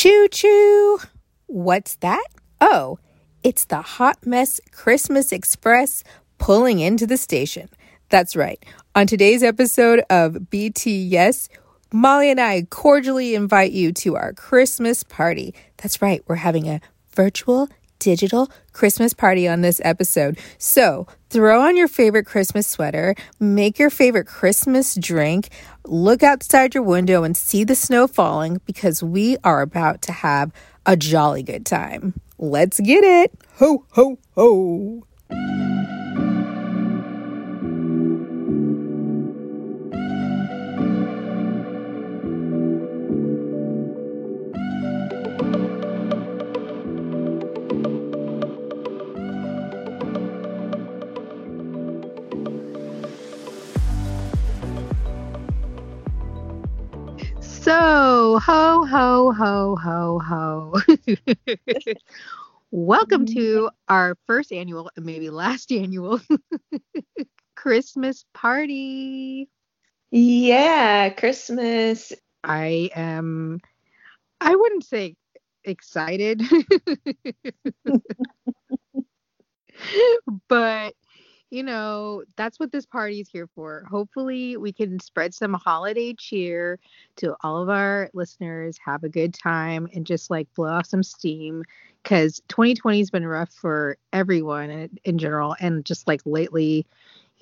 Choo choo! What's that? Oh, it's the Hot Mess Christmas Express pulling into the station. That's right. On today's episode of BTS, Molly and I cordially invite you to our Christmas party. That's right, we're having a virtual digital Christmas party on this episode. So throw on your favorite Christmas sweater, make your favorite Christmas drink, look outside your window and see the snow falling because we are about to have a jolly good time. Let's get it! Ho, ho, ho! So, ho, ho, ho, ho, ho. Welcome to mm-hmm. our first annual, maybe last annual Christmas party. Yeah, Christmas. I am, I wouldn't say excited, but you know, that's what this party is here for. Hopefully, we can spread some holiday cheer to all of our listeners, have a good time, and just like blow off some steam. Because 2020 has been rough for everyone in, in general. And just like lately,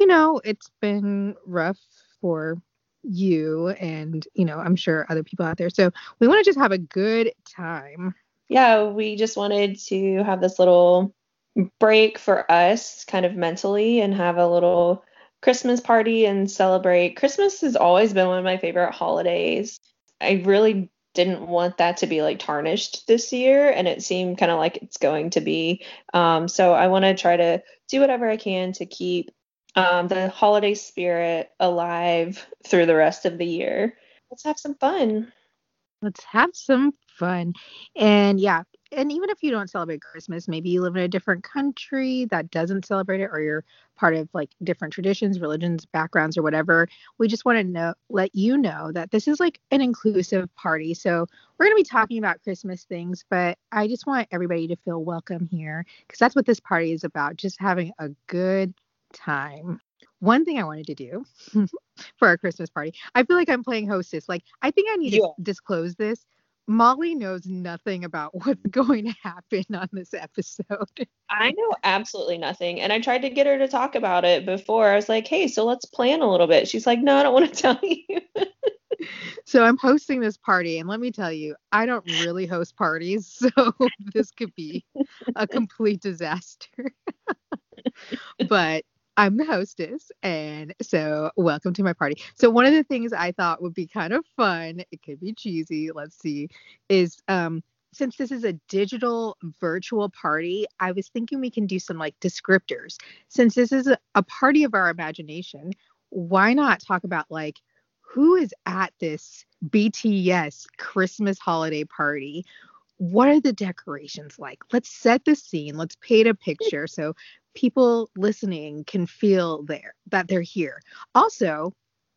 you know, it's been rough for you and, you know, I'm sure other people out there. So we want to just have a good time. Yeah, we just wanted to have this little break for us kind of mentally and have a little Christmas party and celebrate. Christmas has always been one of my favorite holidays. I really didn't want that to be like tarnished this year and it seemed kind of like it's going to be. Um, so I want to try to do whatever I can to keep um, the holiday spirit alive through the rest of the year. Let's have some fun. Let's have some fun. And yeah, and even if you don't celebrate Christmas, maybe you live in a different country that doesn't celebrate it, or you're part of like different traditions, religions, backgrounds, or whatever. We just want to know, let you know that this is like an inclusive party. So we're going to be talking about Christmas things, but I just want everybody to feel welcome here because that's what this party is about just having a good time. One thing I wanted to do for our Christmas party, I feel like I'm playing hostess. Like, I think I need yeah. to disclose this Molly knows nothing about what's going to happen on this episode. I know absolutely nothing. And I tried to get her to talk about it before. I was like, hey, so let's plan a little bit. She's like, no, I don't want to tell you. so I'm hosting this party. And let me tell you, I don't really host parties. So this could be a complete disaster. but I'm the hostess, and so welcome to my party. So one of the things I thought would be kind of fun, it could be cheesy, let's see, is um since this is a digital virtual party, I was thinking we can do some like descriptors. Since this is a, a party of our imagination, why not talk about like who is at this BTS Christmas holiday party? What are the decorations like? Let's set the scene. Let's paint a picture. So people listening can feel there that they're here. Also,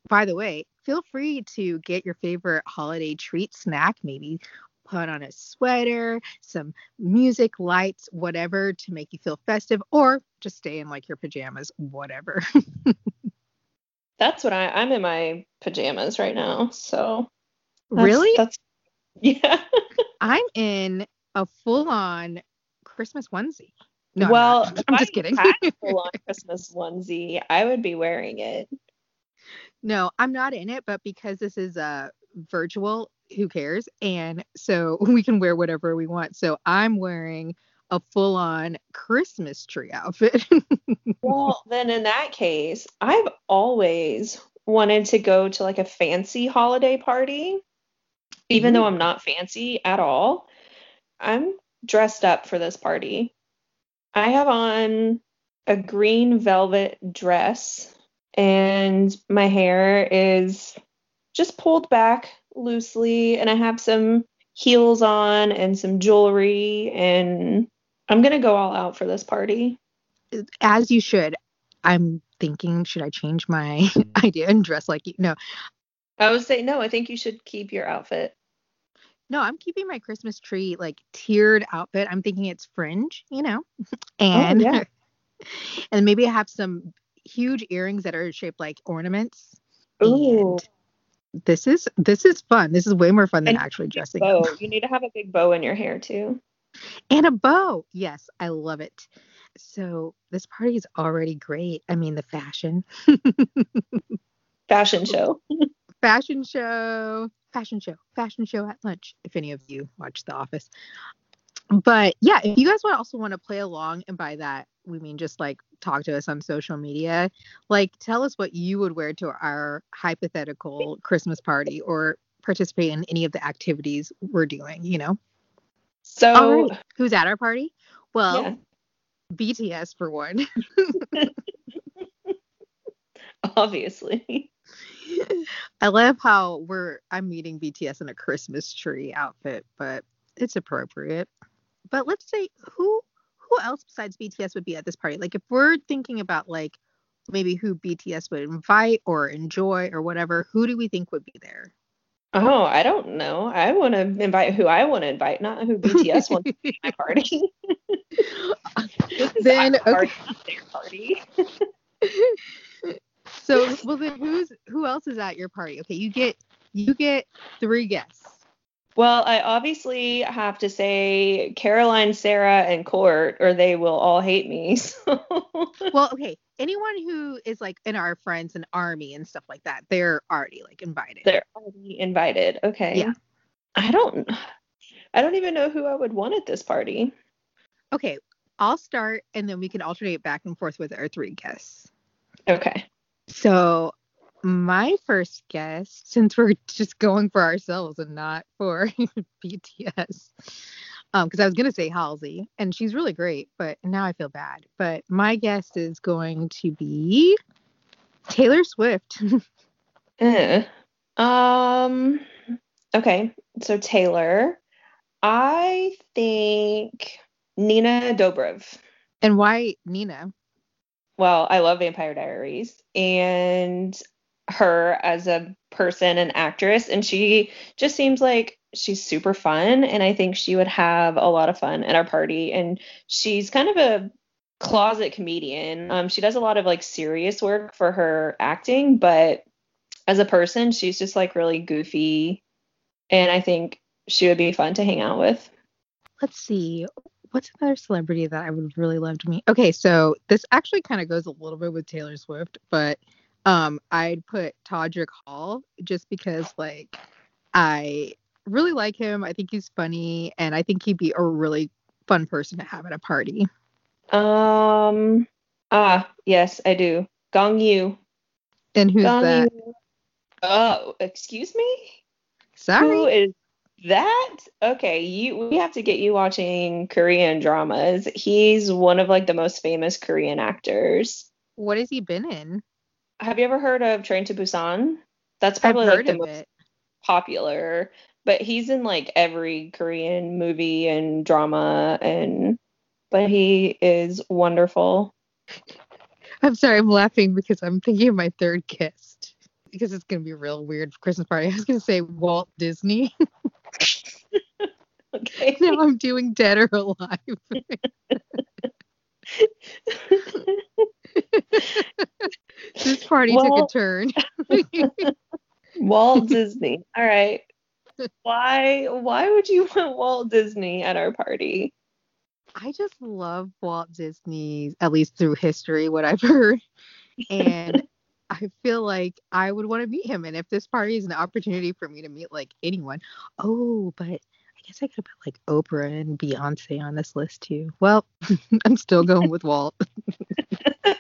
by the way, feel free to get your favorite holiday treat snack, maybe put on a sweater, some music, lights, whatever to make you feel festive, or just stay in like your pajamas, whatever. that's what I I'm in my pajamas right now. So that's, Really? That's yeah. I'm in a full on Christmas onesie. No, well, I'm, I'm just kidding. full on Christmas onesie, I would be wearing it. No, I'm not in it, but because this is a uh, virtual, who cares? And so we can wear whatever we want. So I'm wearing a full on Christmas tree outfit. well, then in that case, I've always wanted to go to like a fancy holiday party, even mm-hmm. though I'm not fancy at all. I'm dressed up for this party. I have on a green velvet dress and my hair is just pulled back loosely and I have some heels on and some jewelry and I'm going to go all out for this party. As you should. I'm thinking should I change my idea and dress like you? No. I would say no, I think you should keep your outfit. No, I'm keeping my Christmas tree like tiered outfit. I'm thinking it's fringe, you know, oh, and yeah. and maybe I have some huge earrings that are shaped like ornaments. Ooh. And this is this is fun. This is way more fun than And actually dressing Bow. up. You need to have a big bow in your hair too. And a bow. Yes, I love it. So this party is already great. I mean, the fashion, Fashion show. Fashion show, fashion show, fashion show at lunch. If any of you watch The Office, but yeah, if you guys would also want to play along, and by that we mean just like talk to us on social media, like tell us what you would wear to our hypothetical Christmas party or participate in any of the activities we're doing. You know. So right. Who's at our party? Well, yeah, BTS for one. obviously. I love how we're I'm meeting BTS in a Christmas tree outfit, but it's appropriate. But let's say who who else besides BTS would be at this party? Like if we're thinking about like maybe who BTS would invite or enjoy or whatever, who do we think would be there? Oh, I don't know. I want to invite who I want to invite, not who BTS wants to be at my party. This is Then, our party, not their party. so well then who's who else is at your party? Okay, you get you get three guests. Well, I obviously have to say Caroline, Sarah, and Court, or they will all hate me. So. Well, okay, anyone who is like in our friends and army and stuff like that, they're already like invited. They're already invited. Okay. Yeah. I don't I don't even know who I would want at this party. Okay, I'll start and then we can alternate back and forth with our three guests. Okay. So, my first guest, since we're just going for ourselves and not for BTS, um, because I was gonna say Halsey, and she's really great, but now I feel bad. But my guest is going to be Taylor Swift. Eh. Um okay. So Taylor, I think Nina Dobrev. and why Nina? Well, I love Vampire Diaries and her as a person and actress and she just seems like she's super fun and I think she would have a lot of fun at our party and she's kind of a closet comedian. Um she does a lot of like serious work for her acting, but as a person, she's just like really goofy and I think she would be fun to hang out with. let's see what's another celebrity that i would really love to meet okay so this actually kind of goes a little bit with taylor swift but um i'd put todrick hall just because like i really like him i think he's funny and i think he'd be a really fun person to have at a party Um ah, yes, I do. Gong Yu. and who's Gong that Yu. Oh, excuse me? sorry Who is that? Okay, you we have to get you watching Korean dramas. He's one of like the most famous Korean actors. what has he been in Have you ever heard of Train to Busan? That's probably like the most it popular, but he's in like every Korean movie and drama and but he is wonderful. i'm sorry i'm laughing because i'm thinking of my third guest because it's gonna be a real weird christmas party i was gonna say walt disney Okay. now i'm doing dead or alive This party Well- took a turn. Walt Disney. All right. Why why would you want Walt Disney at our party? I just love Walt Disney, at least through history, what I've heard. And I feel like I would want to meet him. And if this party is an opportunity for me to meet like anyone, oh, but I guess I could put like Oprah and Beyonce on this list too. Well, I'm still going with Walt.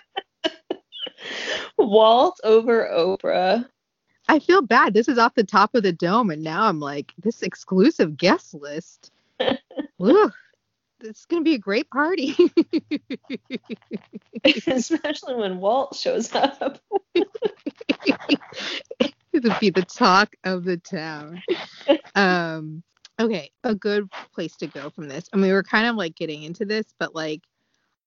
Walt over Oprah. I feel bad. This is off the top of the dome, and now I'm like this exclusive guest list. Ugh, this is gonna be a great party. Especially when Walt shows up. It'll be the talk of the town. Um, okay, a good place to go from this. I mean, we were kind of like getting into this, but like,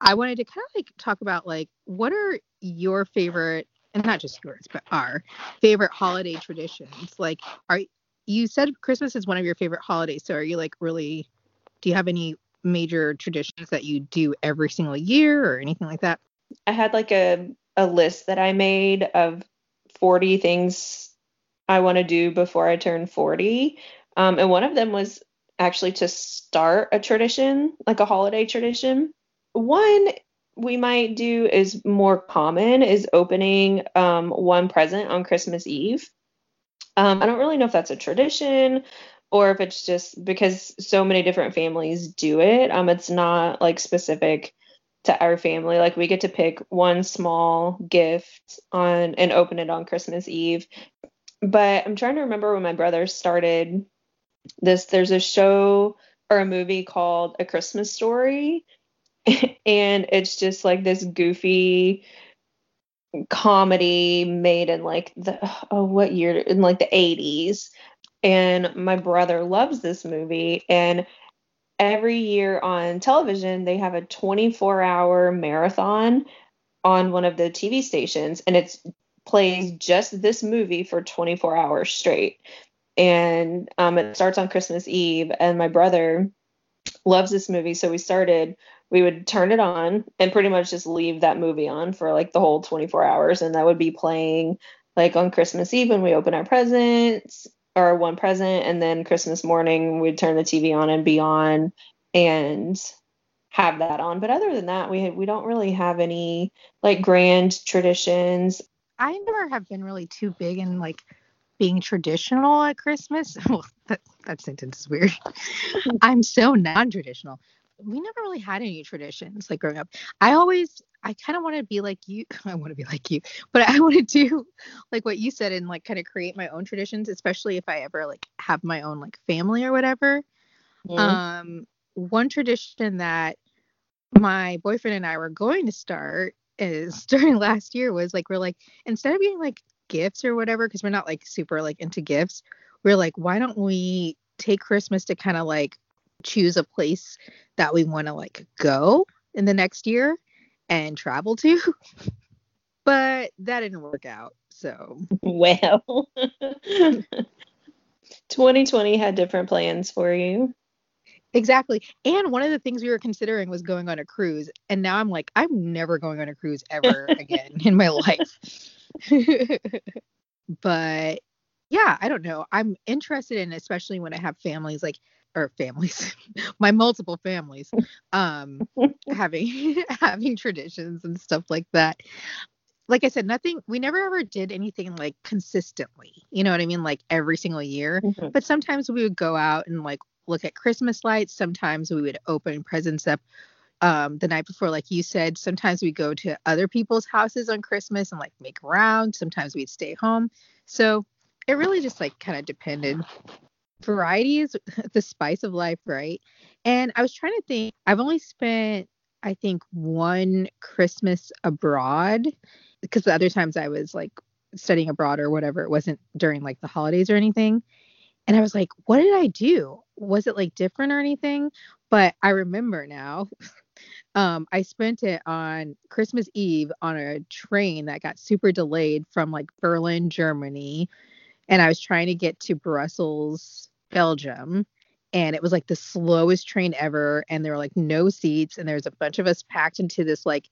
I wanted to kind of like talk about like what are your favorite, and not just yours, but our favorite holiday traditions. Like, are you said Christmas is one of your favorite holidays. So are you like really do you have any major traditions that you do every single year or anything like that? I had like a a list that I made of 40 things I want to do before I turn 40. Um, and one of them was actually to start a tradition, like a holiday tradition. One we might do is more common is opening um, one present on Christmas Eve. Um, I don't really know if that's a tradition or if it's just because so many different families do it. Um, it's not like specific to our family. Like we get to pick one small gift on and open it on Christmas Eve. But I'm trying to remember when my brother started this. There's a show or a movie called A Christmas Story, and it's just like this goofy comedy made in like the oh what year in like the 80s and my brother loves this movie. And every year on television they have a 24 hour marathon on one of the TV stations. And it's plays just this movie for 24 hours straight. And um, it starts on Christmas Eve. And my brother loves this movie. So we started we would turn it on and pretty much just leave that movie on for like the whole 24 hours. And that would be playing like on Christmas Eve when we open our presents or one present and then Christmas morning we'd turn the TV on and be on and have that on. But other than that, we we don't really have any like grand traditions. I never have been really too big in like being traditional at Christmas. Well, that, that sentence is weird. I'm so non-traditional. We never really had any traditions like growing up. I always I kind of want to be like you. I want to be like you, but I want to do like what you said and like kind of create my own traditions, especially if I ever like have my own like family or whatever. Mm-hmm. Um, one tradition that my boyfriend and I were going to start is during last year was like we're like instead of getting like gifts or whatever because we're not like super like into gifts, we're like why don't we take Christmas to kind of like choose a place that we want to like go in the next year and travel to. but that didn't work out. So, well, 2020 had different plans for you. Exactly. And one of the things we were considering was going on a cruise. And now I'm like, I'm never going on a cruise ever again in my life. but yeah, I don't know. I'm interested in, especially when I have families like or families, my multiple families, um, having having traditions and stuff like that. Like I said, nothing. We never ever did anything like consistently. You know what I mean? Like every single year. Mm-hmm. But sometimes we would go out and like look at Christmas lights. Sometimes we would open presents up um, the night before, like you said. Sometimes we go to other people's houses on Christmas and like make rounds. Sometimes we'd stay home. So it really just like kind of depended variety is the spice of life, right? And I was trying to think, I've only spent, I think, one Christmas abroad because the other times I was like studying abroad or whatever, it wasn't during like the holidays or anything. And I was like, what did I do? Was it like different or anything? But I remember now. um, I spent it on Christmas Eve on a train that got super delayed from like Berlin, Germany. And I was trying to get to Brussels, Belgium and it was like the slowest train ever and there were like no seats and there's a bunch of us packed into this like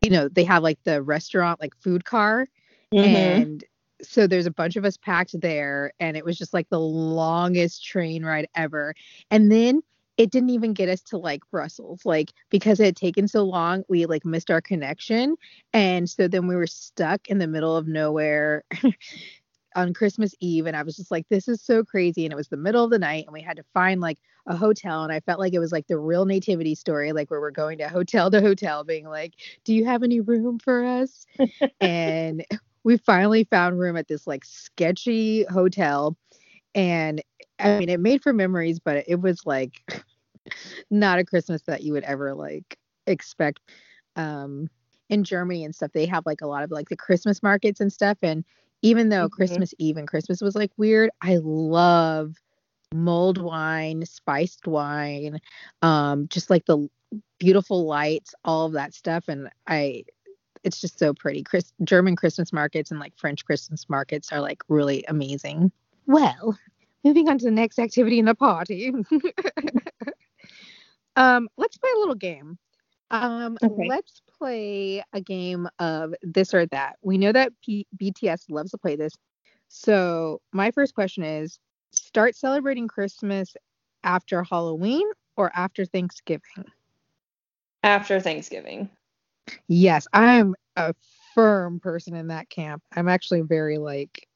you know they have like the restaurant like food car mm-hmm. and so there's a bunch of us packed there and it was just like the longest train ride ever and then it didn't even get us to like Brussels like because it had taken so long we like missed our connection and so then we were stuck in the middle of nowhere on Christmas Eve and I was just like, this is so crazy. And it was the middle of the night and we had to find like a hotel. And I felt like it was like the real nativity story, like where we're going to hotel to hotel, being like, do you have any room for us? and we finally found room at this like sketchy hotel. And I mean, it made for memories, but it was like not a Christmas that you would ever like expect. Um, in Germany and stuff, they have like a lot of like the Christmas markets and stuff. And even though mm-hmm. Christmas Eve and Christmas was like weird, I love mulled wine, spiced wine, um, just like the beautiful lights, all of that stuff. And I, it's just so pretty. Chris, German Christmas markets and like French Christmas markets are like really amazing. Well, moving on to the next activity in the party. um, let's play a little game. Um, Okay. let's play a game of this or that. We know that P- BTS loves to play this. So my first question is: Start celebrating Christmas after Halloween or after Thanksgiving? After Thanksgiving. Yes, I'm a firm person in that camp. I'm actually very like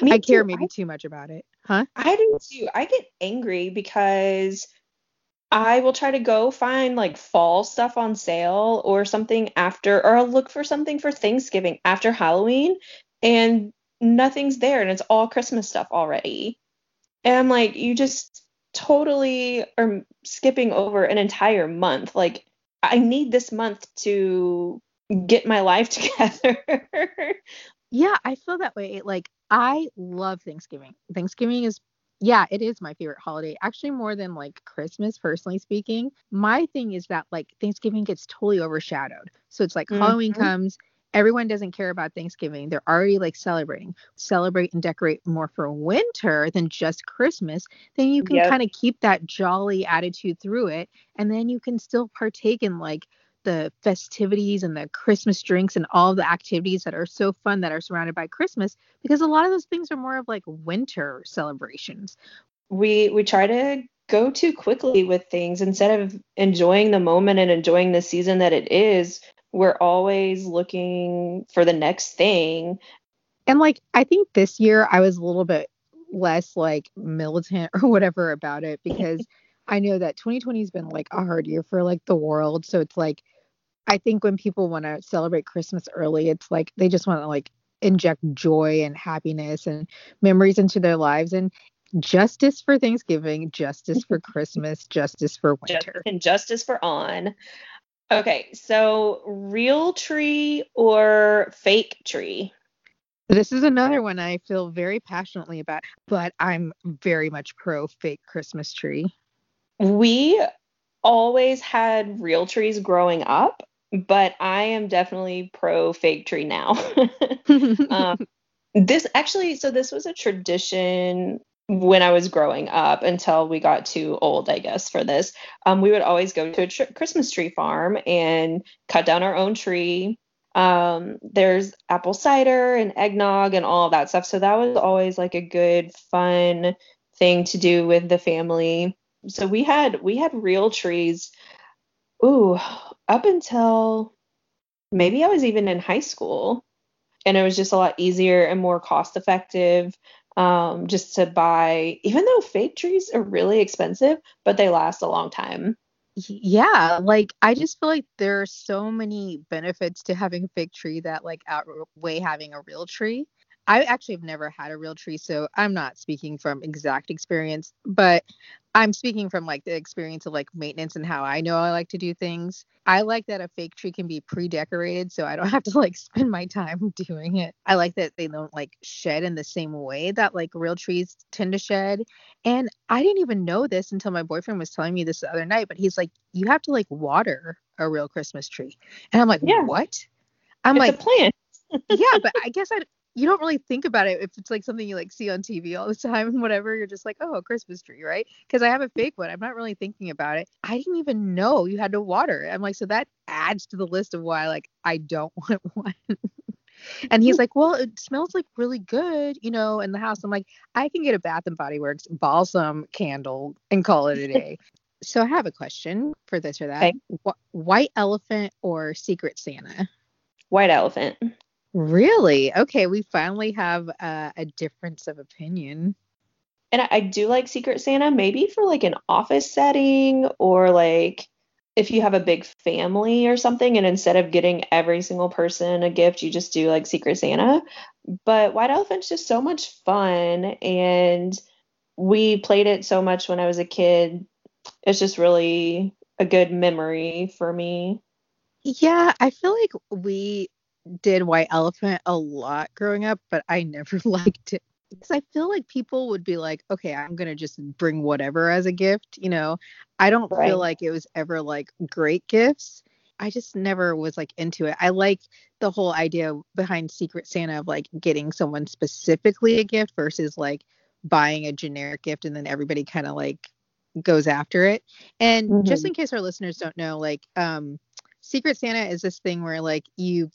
Me I care too. maybe too much about it. Huh? I do too. I get angry because I will try to go find like fall stuff on sale or something after, or I'll look for something for Thanksgiving after Halloween and nothing's there and it's all Christmas stuff already. And I'm like, you just totally are skipping over an entire month. Like, I need this month to get my life together. Yeah, I feel that way. Like I love Thanksgiving. Thanksgiving is yeah, it is my favorite holiday. Actually more than like Christmas personally speaking. My thing is that like Thanksgiving gets totally overshadowed. So it's like Halloween Mhm. comes, everyone doesn't care about Thanksgiving. They're already like celebrating. Celebrate and decorate more for winter than just Christmas. Then you can Yep. kind of keep that jolly attitude through it and then you can still partake in like the festivities and the Christmas drinks and all the activities that are so fun that are surrounded by Christmas because a lot of those things are more of like winter celebrations. we we try to go too quickly with things instead of enjoying the moment and enjoying the season that it is we're always looking for the next thing And like I think this year I was a little bit less like militant or whatever about it because I know that 2020 has been like a hard year for like the world. So it's like I think when people want to celebrate Christmas early, it's like they just want to like inject joy and happiness and memories into their lives and justice for Thanksgiving, justice for Christmas, justice for winter. and justice for on okay so real tree or fake tree This is another one I feel very passionately about, but I'm very much pro fake Christmas tree. we always had real trees growing up but i am definitely pro fake tree now. Um, this actually so this was a tradition when i was growing up until we got too old i guess for this. Um, we would always go to a tr- christmas tree farm and cut down our own tree. Um, there's apple cider and eggnog and all of that stuff. So that was always like a good fun thing to do with the family. So we had we had real trees ooh up until maybe i was even in high school and it was just a lot easier and more cost effective um, just to buy even though fake trees are really expensive but they last a long time yeah, like I just feel like there are so many benefits to having a fake tree that like outweigh having a real tree. I actually have never had a real tree, so I'm not speaking from exact experience, but I'm speaking from like the experience of like maintenance and how I know I like to do things. I like that a fake tree can be pre-decorated, so I don't have to like spend my time doing it. I like that they don't like shed in the same way that like real trees tend to shed. And I didn't even know this until my boyfriend was telling me this the other night, but he's like, you have to like water a real Christmas tree. And I'm like, Yeah. what? I'm it's like, a plant yeah, but I guess I you don't really think about it if it's like something you like see on TV all the time and whatever. You're just like, oh, a Christmas tree, right? Because I have a fake one. I'm not really thinking about it. I didn't even know you had to water. it. I'm like, so that adds to the list of why like I don't want one. and he's like, well, it smells like really good, you know, in the house. I'm like, I can get a Bath and Body Works balsam candle and call it a day. so I have a question for this or that. Okay. Wh- white elephant or Secret Santa? white elephant Really? Okay, we finally have uh, a difference of opinion. and I, I do like secret santa maybe for like an office setting or like if you have a big family or something and instead of getting every single person a gift you just do like secret santa but white elephant's just so much fun and we played it so much when i was a kid it's just really a good memory for me Yeah, I feel like we did White Elephant a lot growing up, but I never liked it. Because I feel like people would be like, okay, I'm going to just bring whatever as a gift. You know, I don't Right. feel like it was ever like great gifts. I just never was like into it. I like the whole idea behind Secret Santa of like getting someone specifically a gift versus like buying a generic gift and then everybody kind of like goes after it. And mm-hmm. just in case our listeners don't know, like um Secret Santa is this thing where like you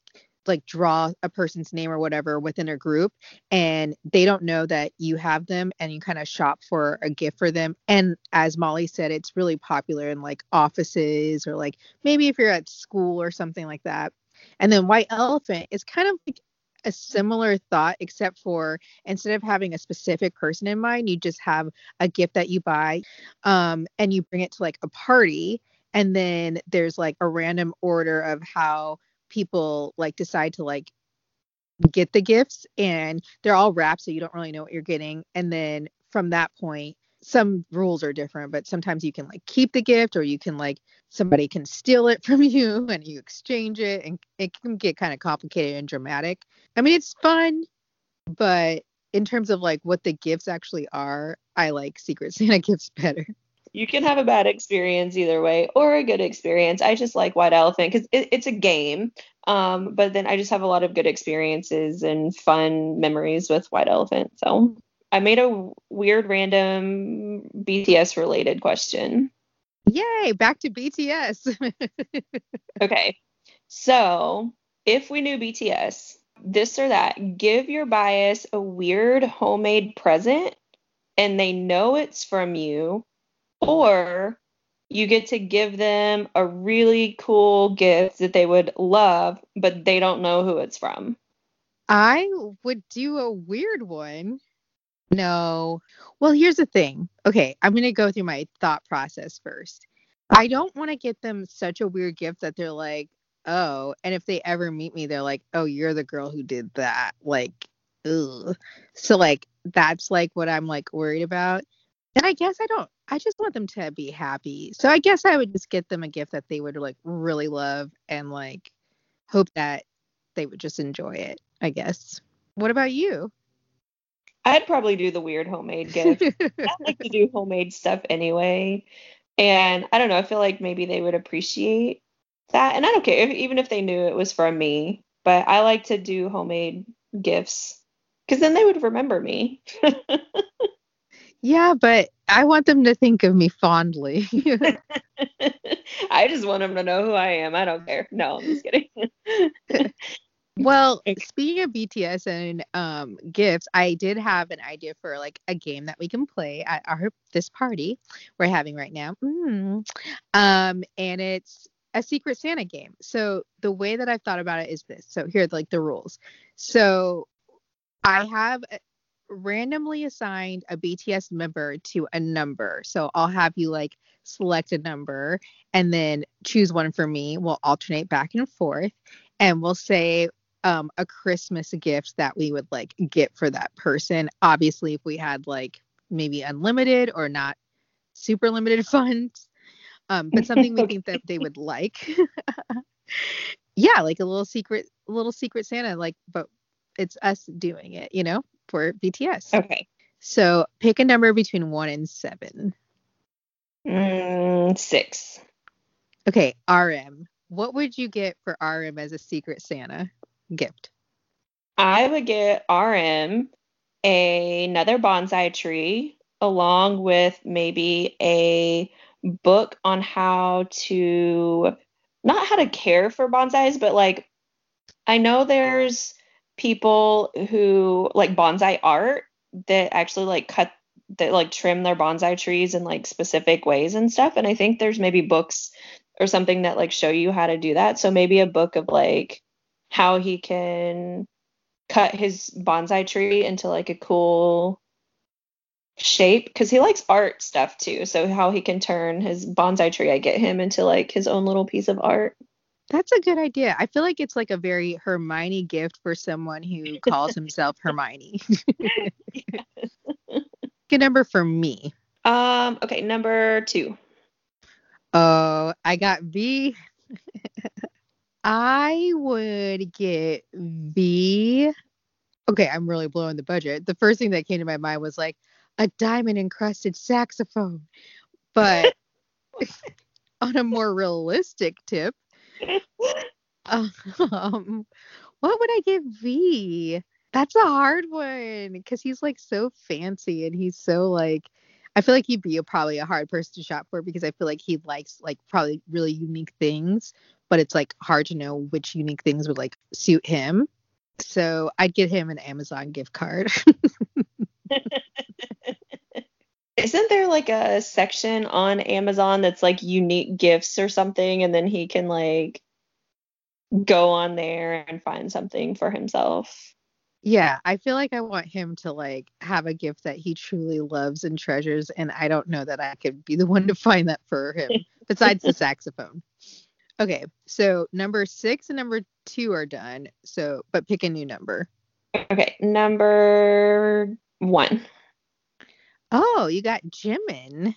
like draw a person's name or whatever within a group and they don't know that you have them and you kind of shop for a gift for them. And as molly said it's really popular in like offices or like maybe if you're at school or something like that. And then white elephant is kind of like a similar thought except for instead of having a specific person in mind you just have a gift that you buy um, and you bring it to like a party and then there's like a random order of how people like decide to like get the gifts and they're all wrapped so you don't really know what you're getting and then from that point some rules are different but sometimes you can like keep the gift or you can like somebody can steal it from you and you exchange it and it can get kind of complicated and dramatic. I mean it's fun but in terms of like what the gifts actually are i like secret santa gifts better you can have a bad experience either way or a good experience. I just like White Elephant because it, it's a game. Um, but then I just have a lot of good experiences and fun memories with White Elephant. So I made a weird random BTS related question. Yay, back to BTS. okay. So if we knew BTS, this or that, give your bias a weird homemade present and they know it's from you or you get to give them a really cool gift that they would love, but they don't know who it's from. I would do a weird one. No. Well, here's the thing. Okay, I'm going to go through my thought process first. I don't want to get them such a weird gift that they're like, oh, and if they ever meet me, they're like, oh, you're the girl who did that. Like, ugh. So, like, that's like what I'm like worried about. And I guess I don't I just want them to be happy. So I guess I would just get them a gift that they would like really love and like hope that they would just enjoy it, I guess. What about you? I'd probably do the weird homemade gift. I like to do homemade stuff anyway. And I don't know, I feel like maybe they would appreciate that. And I don't care if, even if they knew it was from me, but I like to do homemade gifts because then they would remember me. Yeah, but I want them to think of me fondly. I just want them to know who I am. I don't care. No, I'm just kidding. well, speaking of BTS and um, gifts, I did have an idea for like a game that we can play at our this party we're having right now. Mm. Um, and it's a Secret Santa game. So the way that I've thought about it is this. So here are like the rules. So I have randomly assigned a BTS member to a number. So I'll have you like select a number and then choose one for me. We'll alternate back and forth and we'll say um, a Christmas gift that we would like get for that person. Obviously, if we had like maybe unlimited or not super limited funds, um, but something we think that they would like. yeah, like a little secret, little secret Santa, like, but it's us doing it, you know? For BTS. Okay. So pick a number between one and seven. Mm, six. Okay, RM. What would you get for RM as a Secret Santa gift? I would get RM a, another bonsai tree along with maybe a book on how to not how to care for bonsais, but like I know there's people who like bonsai art that actually like cut that like trim their bonsai trees in like specific ways and stuff. And i think there's maybe books or something that like show you how to do that. So maybe a book of like how he can cut his bonsai tree into like a cool shape. Because he likes art stuff too. So how he can turn his bonsai tree i get him into like his own little piece of art that's a good idea. I feel like it's like a very Hermione gift for someone who calls himself Hermione. Good number for me. Um, okay, number two. Oh, I got V. I would get V. Okay, I'm really blowing the budget. The first thing that came to my mind was like a diamond encrusted saxophone. But on a more realistic tip, um, what would I give V? That's a hard one because he's like so fancy and he's so like I feel like he'd be a, probably a hard person to shop for because I feel like he likes like probably really unique things, but it's like hard to know which unique things would like suit him. So I'd get him an Amazon gift card. Isn't there like a section on Amazon that's like unique gifts or something and then he can like go on there and find something for himself? Yeah, I feel like I want him to like have a gift that he truly loves and treasures, and I don't know that I could be the one to find that for him. besides the saxophone. Okay, so number six and number two are done. So, but pick a new number. Okay, number one. Oh, you got Jimin.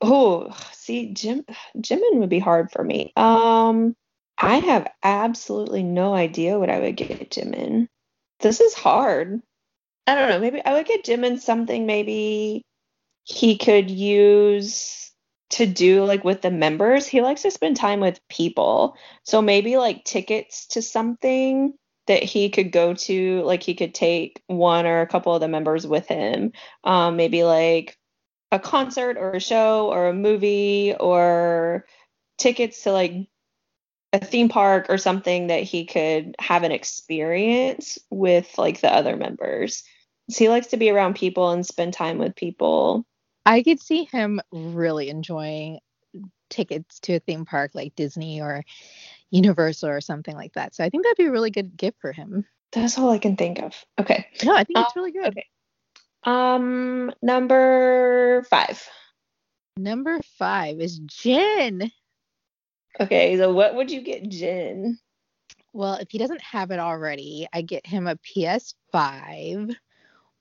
Oh, see, Jim Jimin would be hard for me. Um, I have absolutely no idea what I would get Jimin. This is hard. I don't know. Maybe I would get Jimin something maybe he could use to do like with the members. He likes to spend time with people. So maybe like tickets to something that he could go to, like he could take one or a couple of the members with him. Um, maybe like a concert or a show or a movie or tickets to like a theme park or something that he could have an experience with like the other members. he likes to be around people and spend time with people. I could see him really enjoying tickets to a theme park like Disney or Universal or something like that. So I think that'd be a really good gift for him. That's all I can think of. Okay. No, I think it's really good. Okay. Um, number five. Number five is Jin. Okay, so what would you get Jin? Well, if he doesn't have it already, I get him a PS5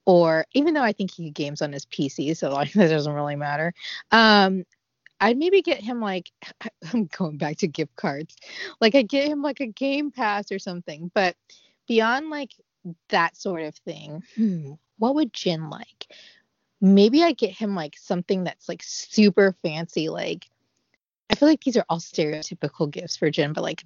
or even though I think he games on his PC, so like that doesn't really matter. Um, I'd maybe get him like I'm going back to gift cards. Like I get him like a game pass or something. But beyond like that sort of thing, hmm, what would Jin like? Maybe I get him like something that's like super fancy, like I feel like these are all stereotypical gifts for Jin, but like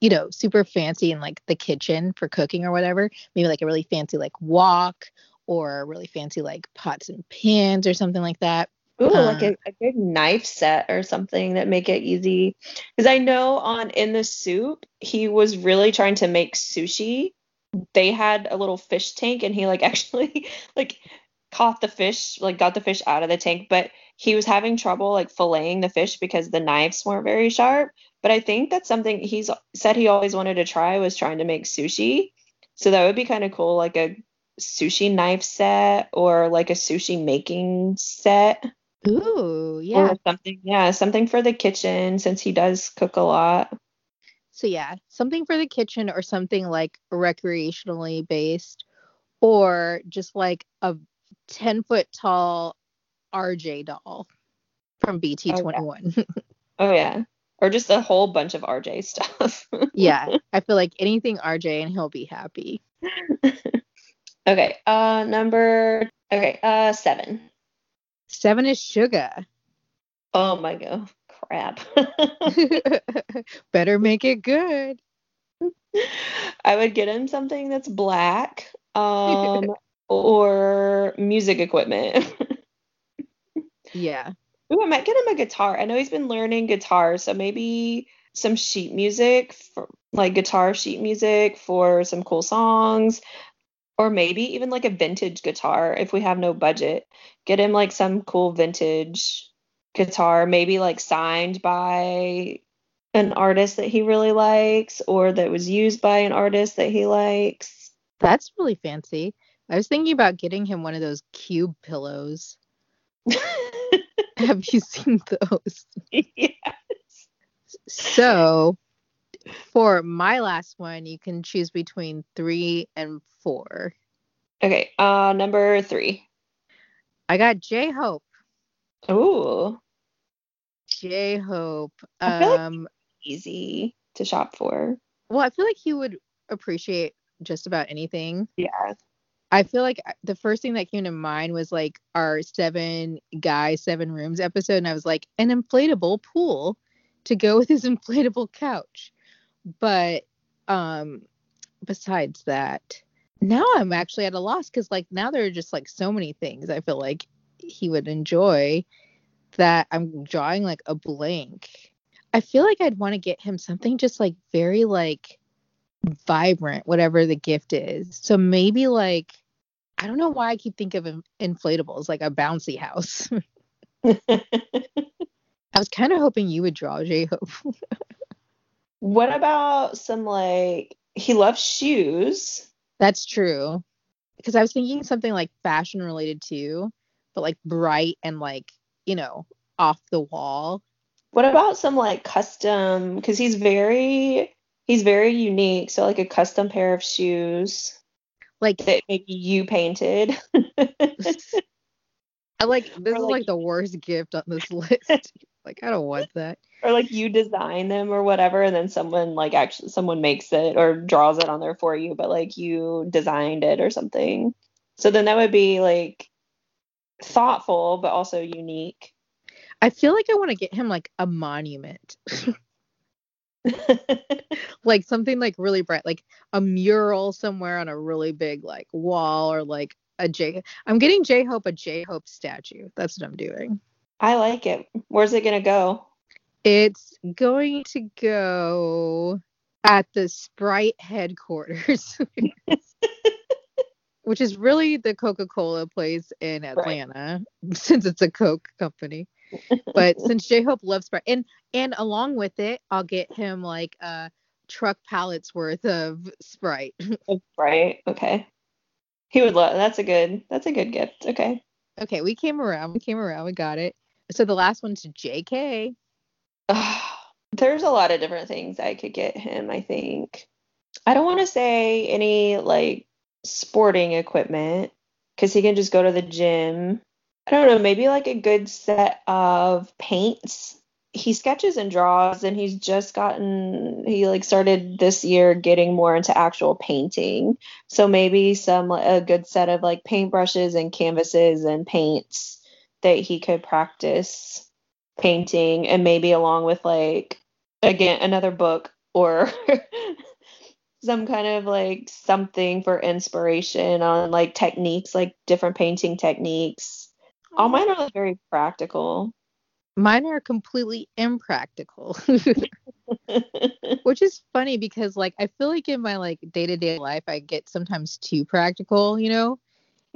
you know, super fancy in like the kitchen for cooking or whatever. Maybe like a really fancy like wok or really fancy like pots and pans or something like that. Ooh, uh, like a, a, good knife set or something that make it easy. Because I know on in the SOOP he was really trying to make sushi. They had a little fish tank and he like actually like caught the fish, like got the fish out of the tank, but he was having trouble like filleting the fish because the knives weren't very sharp. But I think that's something he's said he always wanted to try was trying to make sushi. So that would be kind of cool, like a sushi knife set or like a sushi making set. Ooh, yeah. Or something, yeah, something for the kitchen since he does cook a lot. So yeah, something for the kitchen or something like recreationally based or just like a 10 foot tall RJ doll from BT21. Oh yeah. oh, yeah. Or just a whole bunch of RJ stuff. yeah. I feel like anything RJ and he'll be happy. okay. Uh number okay, uh seven. Seven is Suga. Oh my god. Crap. Better make it good. I would get him something that's black. Um or music equipment. yeah. Ooh, I might get him a guitar. I know he's been learning guitar, so maybe some sheet music, for, like guitar sheet music for some cool songs, or maybe even like a vintage guitar if we have no budget. Get him like some cool vintage guitar, maybe like signed by an artist that he really likes or that was used by an artist that he likes. That's really fancy. I was thinking about getting him one of those cube pillows. Have you seen those? Yes. So, for my last one, you can choose between three and four. Okay, uh, number three. I got J Hope. Ooh. J Hope. Um, like easy to shop for. Well, I feel like he would appreciate just about anything. Yeah. I feel like uh, the first thing that came to mind was like our seven guys, seven rooms episode. And I was like, an inflatable pool to go with his inflatable couch. But um besides that, now I'm actually at a loss because like now there are just like so many things I feel like he would enjoy that I'm drawing like a blank. I feel like I'd want to get him something just like very like vibrant, whatever the gift is. So maybe like I don't know why I keep thinking of inflatables like a bouncy house. I was kind of hoping you would draw J Hope. what about some like he loves shoes? That's true. Because I was thinking something like fashion related too, but like bright and like, you know, off the wall. What about some like custom because he's very he's very unique. So like a custom pair of shoes. Like that maybe you painted. I like this or is like, like the worst gift on this list. Like I don't want that. Or like you design them or whatever, and then someone like actually someone makes it or draws it on there for you, but like you designed it or something. So then that would be like thoughtful but also unique. I feel like I want to get him like a monument. like something like really bright, like a mural somewhere on a really big like wall or like a J. I'm getting J Hope a J Hope statue. That's what I'm doing. I like it. Where's it gonna go? It's going to go at the Sprite headquarters. which is really the Coca-Cola place in Atlanta right. since it's a Coke company. But since J-Hope loves Sprite and and along with it, I'll get him like a truck pallets worth of Sprite. Sprite, okay. He would love. That's a good. That's a good gift. Okay. Okay, we came around. We came around. We got it. So the last one's J.K. There's a lot of different things I could get him. I think. I don't want to say any like sporting equipment because he can just go to the gym. I don't know. Maybe like a good set of paints he sketches and draws and he's just gotten he like started this year getting more into actual painting so maybe some a good set of like paintbrushes and canvases and paints that he could practice painting and maybe along with like again another book or some kind of like something for inspiration on like techniques like different painting techniques. All mine are like very practical. Mine are completely impractical. Which is funny because like i feel like in my like day-to-day life i get sometimes too practical you know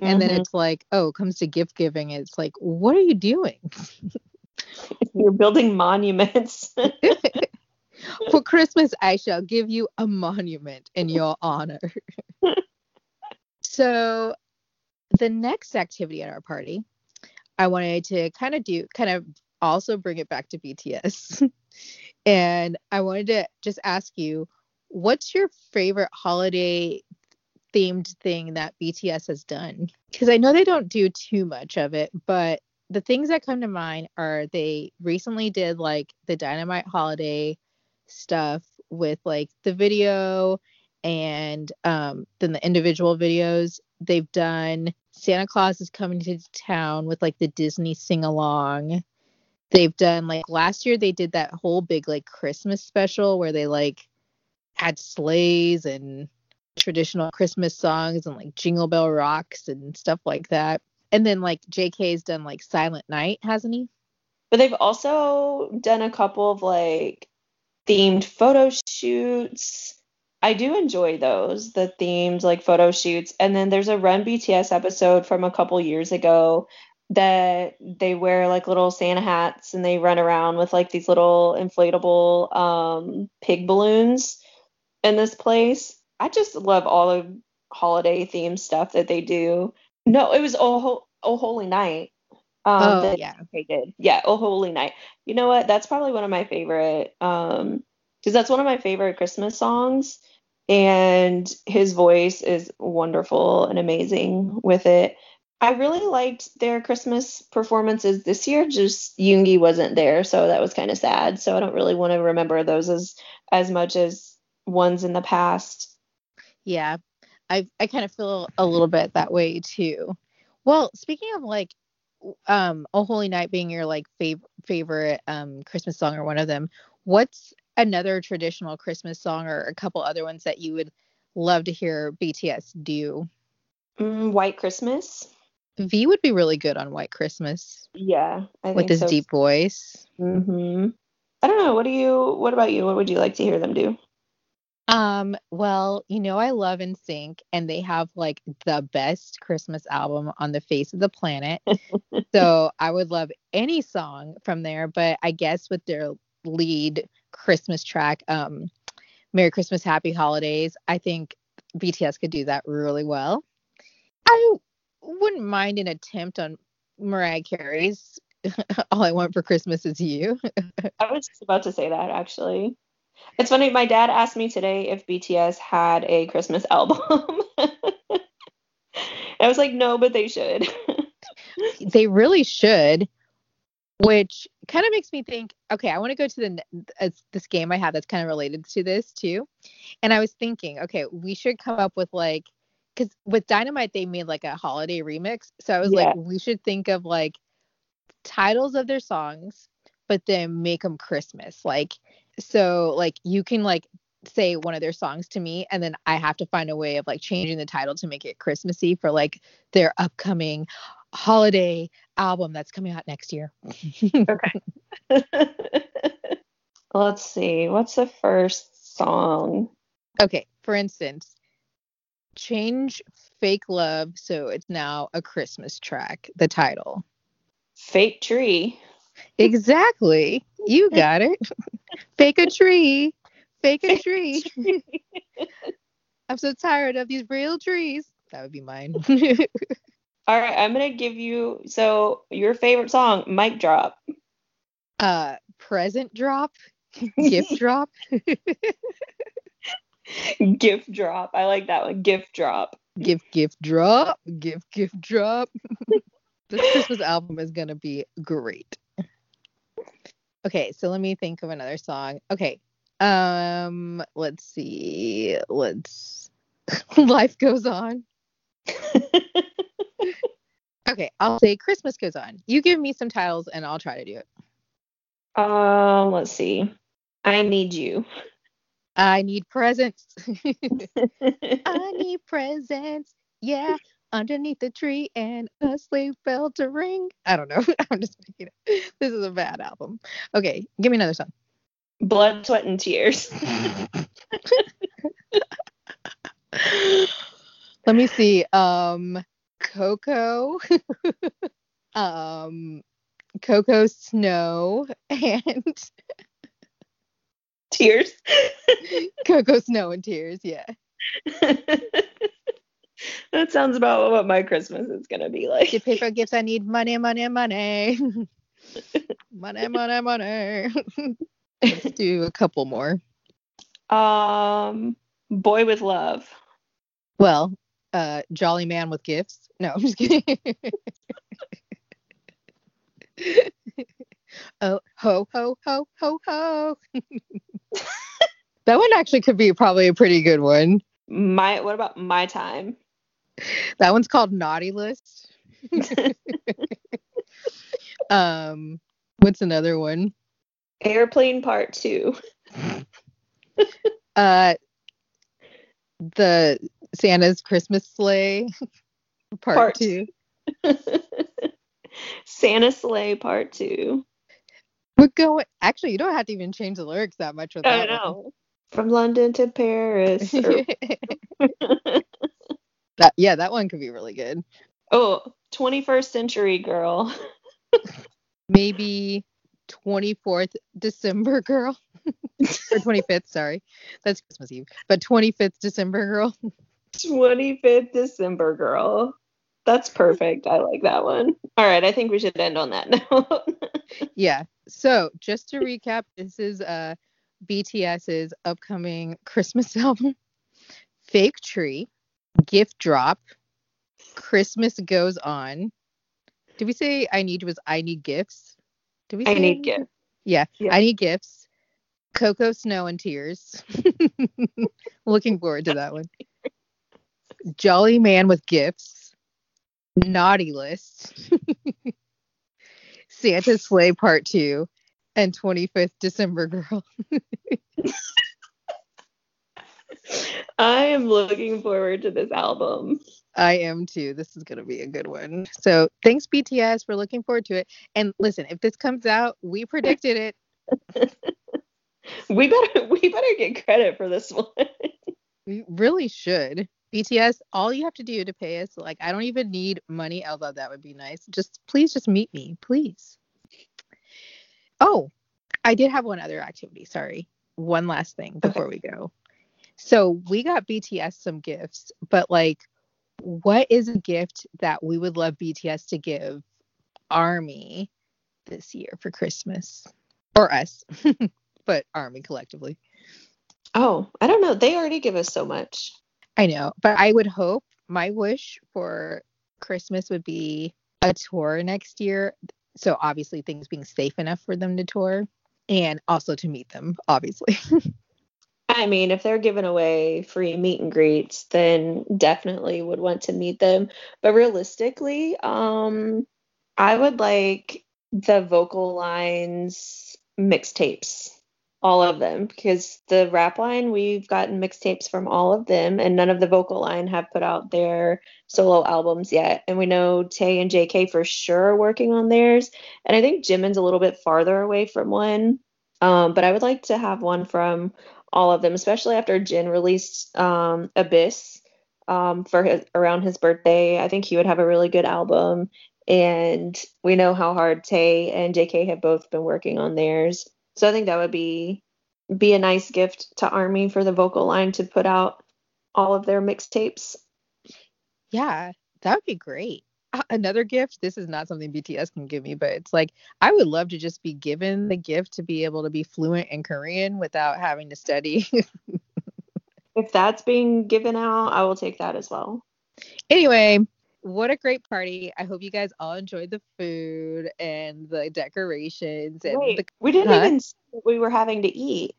and mm-hmm. then it's like oh comes to gift giving it's like what are you doing you're building monuments for christmas i shall give you a monument in your honor so the next activity at our party I wanted to kind of do kind of also bring it back to BTS. and I wanted to just ask you, what's your favorite holiday themed thing that BTS has done? Because I know they don't do too much of it, but the things that come to mind are they recently did like the Dynamite holiday stuff with like the video and um, then the individual videos. They've done Santa Claus is coming to town with like the Disney sing along they've done like last year they did that whole big like Christmas special where they like had sleighs and traditional Christmas songs and like Jingle Bell Rocks and stuff like that. And then like JK's done like Silent Night, hasn't he? But they've also done a couple of like themed photo shoots. I do enjoy those, the themed like photo shoots. And then there's a Run BTS episode from a couple years ago that they wear like little Santa hats and they run around with like these little inflatable um, pig balloons in this place. I just love all the holiday themed stuff that they do. No, it was Oh, oh Holy Night. Um, oh yeah, they did. Yeah, Oh Holy Night. You know what? That's probably one of my favorite. Um, because that's one of my favorite Christmas songs, and his voice is wonderful and amazing with it. I really liked their Christmas performances this year. Just Yoongi wasn't there, so that was kind of sad. So I don't really want to remember those as as much as ones in the past. Yeah, I I kind of feel a little bit that way too. Well, speaking of like um Oh Holy Night being your like fav- favorite um Christmas song or one of them, what's another traditional Christmas song or a couple other ones that you would love to hear BTS do. Mm, White Christmas. V would be really good on White Christmas Yeah, I with his so. deep voice. hmm I don't know. What do you? What about you? What would you like to hear them do? Um, well, you know I love NSYNC and they have like the best Christmas album on the face of the planet. so I would love any song from there, but I guess with their lead Christmas track, um, Merry Christmas, Happy Holidays, I think BTS could do that really well. I wouldn't mind an attempt on Mariah Carey's All I Want for Christmas Is You. I was just about to say that actually. It's funny. My dad asked me today if BTS had a Christmas album. I was like, no, but they should. they really should which kind of makes me think okay i want to go to the uh, this game i have that's kind of related to this too and i was thinking okay we should come up with like because with dynamite they made like a holiday remix so i was Yeah. like we should think of like titles of their songs but then make them christmas like so like you can like say one of their songs to me and then i have to find a way of like changing the title to make it christmassy for like their upcoming holiday album that's coming out next year okay. Let's see. What's the first song? okay for instance change fake love so it's now a christmas track the title Fake Tree. Exactly. You got it. Fake a tree. Fake a tree. I'm so tired of these real trees. That would be mine. All right, I'm gonna give you so your favorite song, Mic Drop. uh present drop? Gift drop? Gift drop. I like that one. Gift drop. gift gift drop. Gift gift drop. This christmas album is gonna be great okay so let me think of another song. Okay um let's see let's life goes on. Okay i'll say christmas goes on. You give me some titles and i'll try to do it. Um, let's see. I need you. i need presents. I need presents. Yeah underneath the tree and a sleigh bell to ring. I don't know. I'm just making it. This is a bad album. Okay give me another song. Blood, sweat, and tears. let me see um cocoa. Um cocoa snow and tears. cocoa snow and tears yeah that sounds about what my Christmas is gonna be like. You pay for gifts i need money money money. Money money money. Let's do a couple more. Um, Boy with Love. well uh jolly man with gifts. No i'm just kidding. Oh ho ho ho ho ho. That one actually could be probably a pretty good one. My what about my time? That one's called naughty list um what's another one Airplane Part Two. uh the santa's christmas sleigh part, Part two Santa Sleigh Part Two. we're going actually you don't have to even change the lyrics that much with I that one. know. From London to Paris. or- that yeah that one could be really good oh, 21st Century Girl. maybe 24th December girl or 25th, sorry. That's Christmas Eve. But 25th December girl. 25th December Girl. That's perfect. I like that one. All right, I think we should end on that note. Yeah. So, just to recap, this is uh BTS's upcoming Christmas album. Fake Tree, Gift Drop, Christmas Goes On. Did we say I need was I need gifts? Did we say I need gifts. Yeah, Yeah. I need gifts. Cocoa Snow and Tears. Looking forward to that one. Jolly Man with Gifts. Naughty List. Santa's Sleigh Part 2. And 25th December Girl. I am looking forward to this album. I am too. This is gonna be a good one. So thanks BTS. We're looking forward to it. And listen, if this comes out, we predicted it. we better we better get credit for this one. we really should. BTS, all you have to do to pay us, like I don't even need money, although that would be nice. Just please just meet me, please. Oh, I did have one other activity. Sorry. One last thing before okay. we go. So we got BTS some gifts, but like, what is a gift that we would love BTS to give Army this year for Christmas? Or us, but Army collectively. Oh, I don't know. They already give us so much. I know, but I would hope my wish for Christmas would be a tour next year. So obviously things being safe enough for them to tour and also to meet them, obviously. I mean, if they're giving away free meet and greets, then definitely would want to meet them. But realistically, um, I would like the vocal lines mixtapes, all of them, because the rap line we've gotten mixtapes from all of them, and none of the vocal line have put out their solo albums yet. And we know Tae and JK for sure are working on theirs, and I think Jimin's a little bit farther away from one. Um, but I would like to have one from all of them, especially after Jin released um, Abyss um, for his around his birthday. I think he would have a really good album. And we know how hard Tae and JK have both been working on theirs. So I think that would be be a nice gift to Army for the vocal line to put out all of their mixtapes. Yeah, that would be great another gift this is not something bts can give me but it's like i would love to just be given the gift to be able to be fluent in korean without having to study. If that's being given out i will take that as well. Anyway what a great party. I hope you guys all enjoyed the food and the decorations and Wait, the, we didn't huh? even what we were having to eat.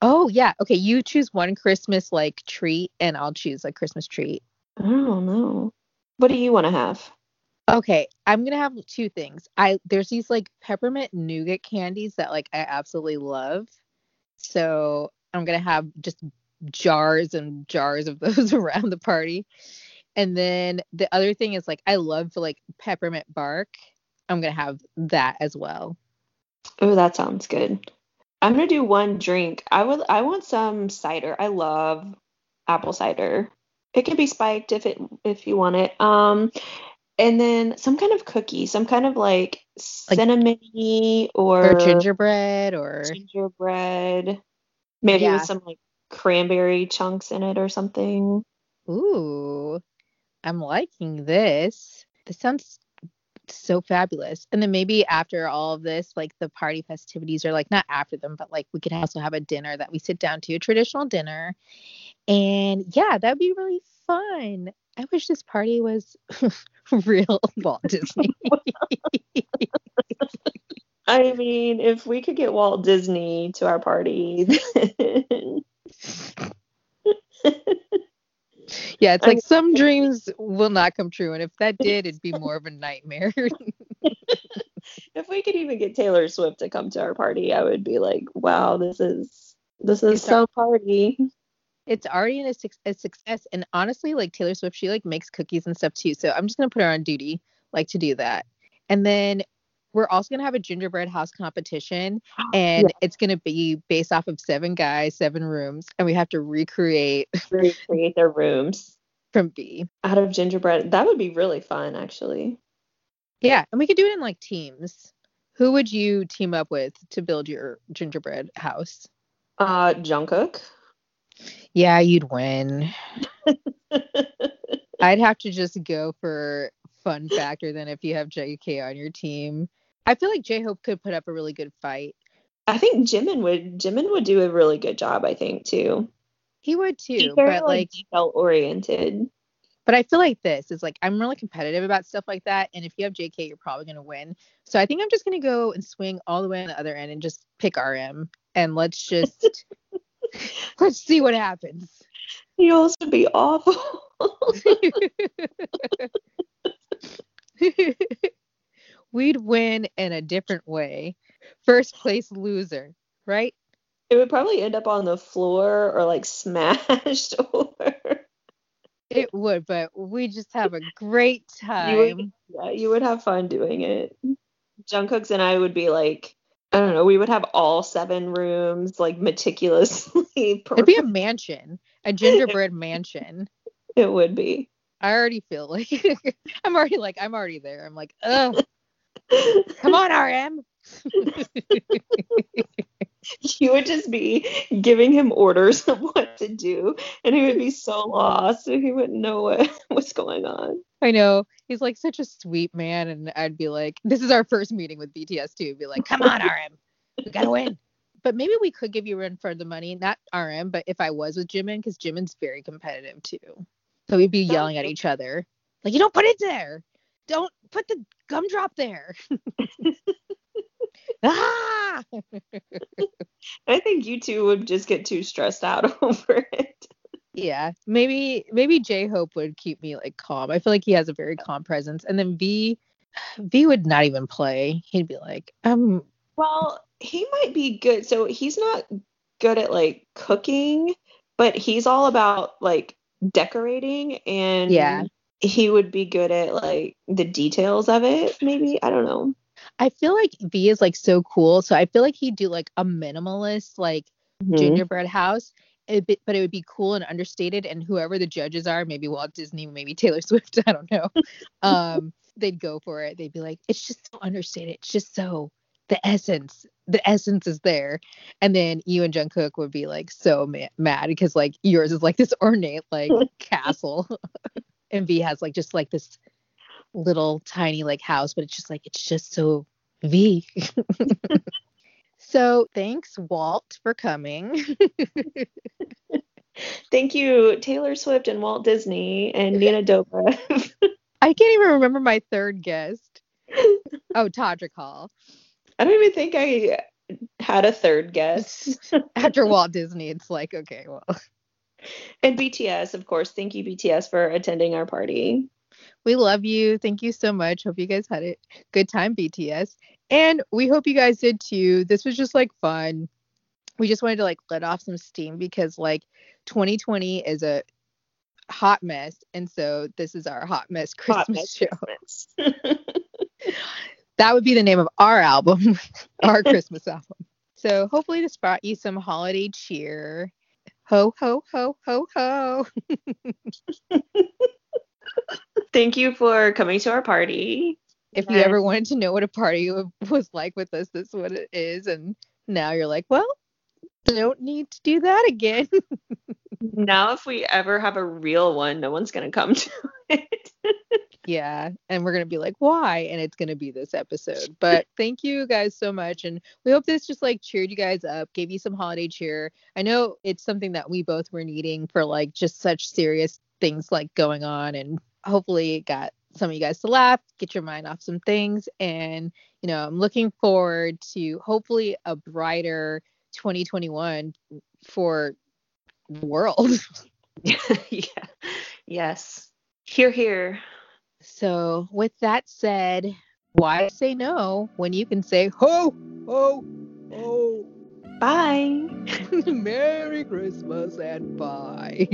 Oh yeah. Okay you choose one christmas like treat and i'll choose a christmas treat. I don't know. What do you want to have Okay, I'm gonna have two things. I there's these like peppermint nougat candies that like I absolutely love. So I'm gonna have just jars and jars of those around the party. And then the other thing is like I love like peppermint bark. I'm gonna have that as well. Oh, that sounds good. I'm gonna do one drink. I would I want some cider. I love apple cider. It can be spiked if it if you want it. Um and then some kind of cookie, some kind of like, like cinnamony or, or, gingerbread or gingerbread, maybe yeah. with some like cranberry chunks in it or something. Ooh, I'm liking this. This sounds so fabulous. And then maybe after all of this, like the party festivities are like not after them, but like we could also have a dinner that we sit down to, a traditional dinner. And yeah, that'd be really fun. I wish this party was real Walt Disney. I mean, if we could get Walt Disney to our party, yeah, it's like some dreams will not come true, and if that did, it'd be more of a nightmare. if we could even get Taylor Swift to come to our party, I would be like, wow, this is this is so party it's already a, a success. And honestly, like Taylor Swift, she like makes cookies and stuff too. So I'm just gonna put her on duty, like to do that. And then we're also gonna have a gingerbread house competition, and yeah. it's gonna be based off of seven guys, seven rooms, and we have to recreate recreate their rooms from BE out of gingerbread. That would be really fun, actually. Yeah, and we could do it in like teams. Who would you team up with to build your gingerbread house? Uh, Jungkook. Yeah, you'd win. I'd have to just go for fun factor than if you have JK on your team. I feel like J Hope could put up a really good fight. I think Jimin would Jimin would do a really good job, I think, too. He would too, He's very, but like detail oriented. But I feel like this is like I'm really competitive about stuff like that. And if you have JK, you're probably gonna win. So I think I'm just gonna go and swing all the way on the other end and just pick RM and let's just Let's see what happens. You also be awful. We'd win in a different way. First place loser, right? It would probably end up on the floor or like smashed over. It would, but we just have a great time. You would, yeah, you would have fun doing it. Jungkook's and I would be like, I don't know, we would have all seven rooms like meticulously perfect. It'd be a mansion, a gingerbread mansion. It would be. I already feel like I'm already like I'm already there. I'm like, ugh. Come on, RM. you would just be giving him orders of what to do, and he would be so lost, and he wouldn't know what, what's going on. I know. He's like such a sweet man, and I'd be like, this is our first meeting with BTS too. Be like, come on, RM, we gotta win. But maybe we could give you a run for the money, not RM, but if I was with Jimin, because Jimin's very competitive too. So we'd be yelling at each other, like, you don't put it there. Don't put the gumdrop there. ah! I think you two would just get too stressed out over it. Yeah, maybe maybe J Hope would keep me like calm. I feel like he has a very calm presence, and then V V would not even play. He'd be like, um. Well, he might be good. So he's not good at like cooking, but he's all about like decorating and yeah he would be good at like the details of it maybe i don't know i feel like v is like so cool so i feel like he'd do like a minimalist like mm-hmm. gingerbread house it, but it would be cool and understated and whoever the judges are maybe walt disney maybe taylor swift i don't know um they'd go for it they'd be like it's just so understated it's just so the essence the essence is there and then you and jungkook would be like so ma- mad because like yours is like this ornate like castle and v has like just like this little tiny like house but it's just like it's just so v so thanks walt for coming thank you taylor swift and walt disney and nina dobrev i can't even remember my third guest oh todrick hall I don't even think I had a third guest. After Walt Disney, it's like, okay, well. And BTS, of course. Thank you, BTS, for attending our party. We love you. Thank you so much. Hope you guys had a good time, BTS. And we hope you guys did too. This was just like fun. We just wanted to like let off some steam because like 2020 is a hot mess. And so this is our hot mess Christmas hot mess show. Christmas. that would be the name of our album, our Christmas album. So hopefully this brought you some holiday cheer. Ho ho ho ho ho. Thank you for coming to our party. If you ever wanted to know what a party was like with us, this is what it is. And now you're like, well, don't need to do that again. now, if we ever have a real one, no one's going to come to it. yeah. And we're going to be like, why? And it's going to be this episode. But thank you guys so much. And we hope this just like cheered you guys up, gave you some holiday cheer. I know it's something that we both were needing for like just such serious things like going on. And hopefully it got some of you guys to laugh, get your mind off some things. And, you know, I'm looking forward to hopefully a brighter 2021 for the world. yeah. Yes. Here, here. So, with that said, why say no when you can say ho, ho, ho? Bye. Merry Christmas and bye.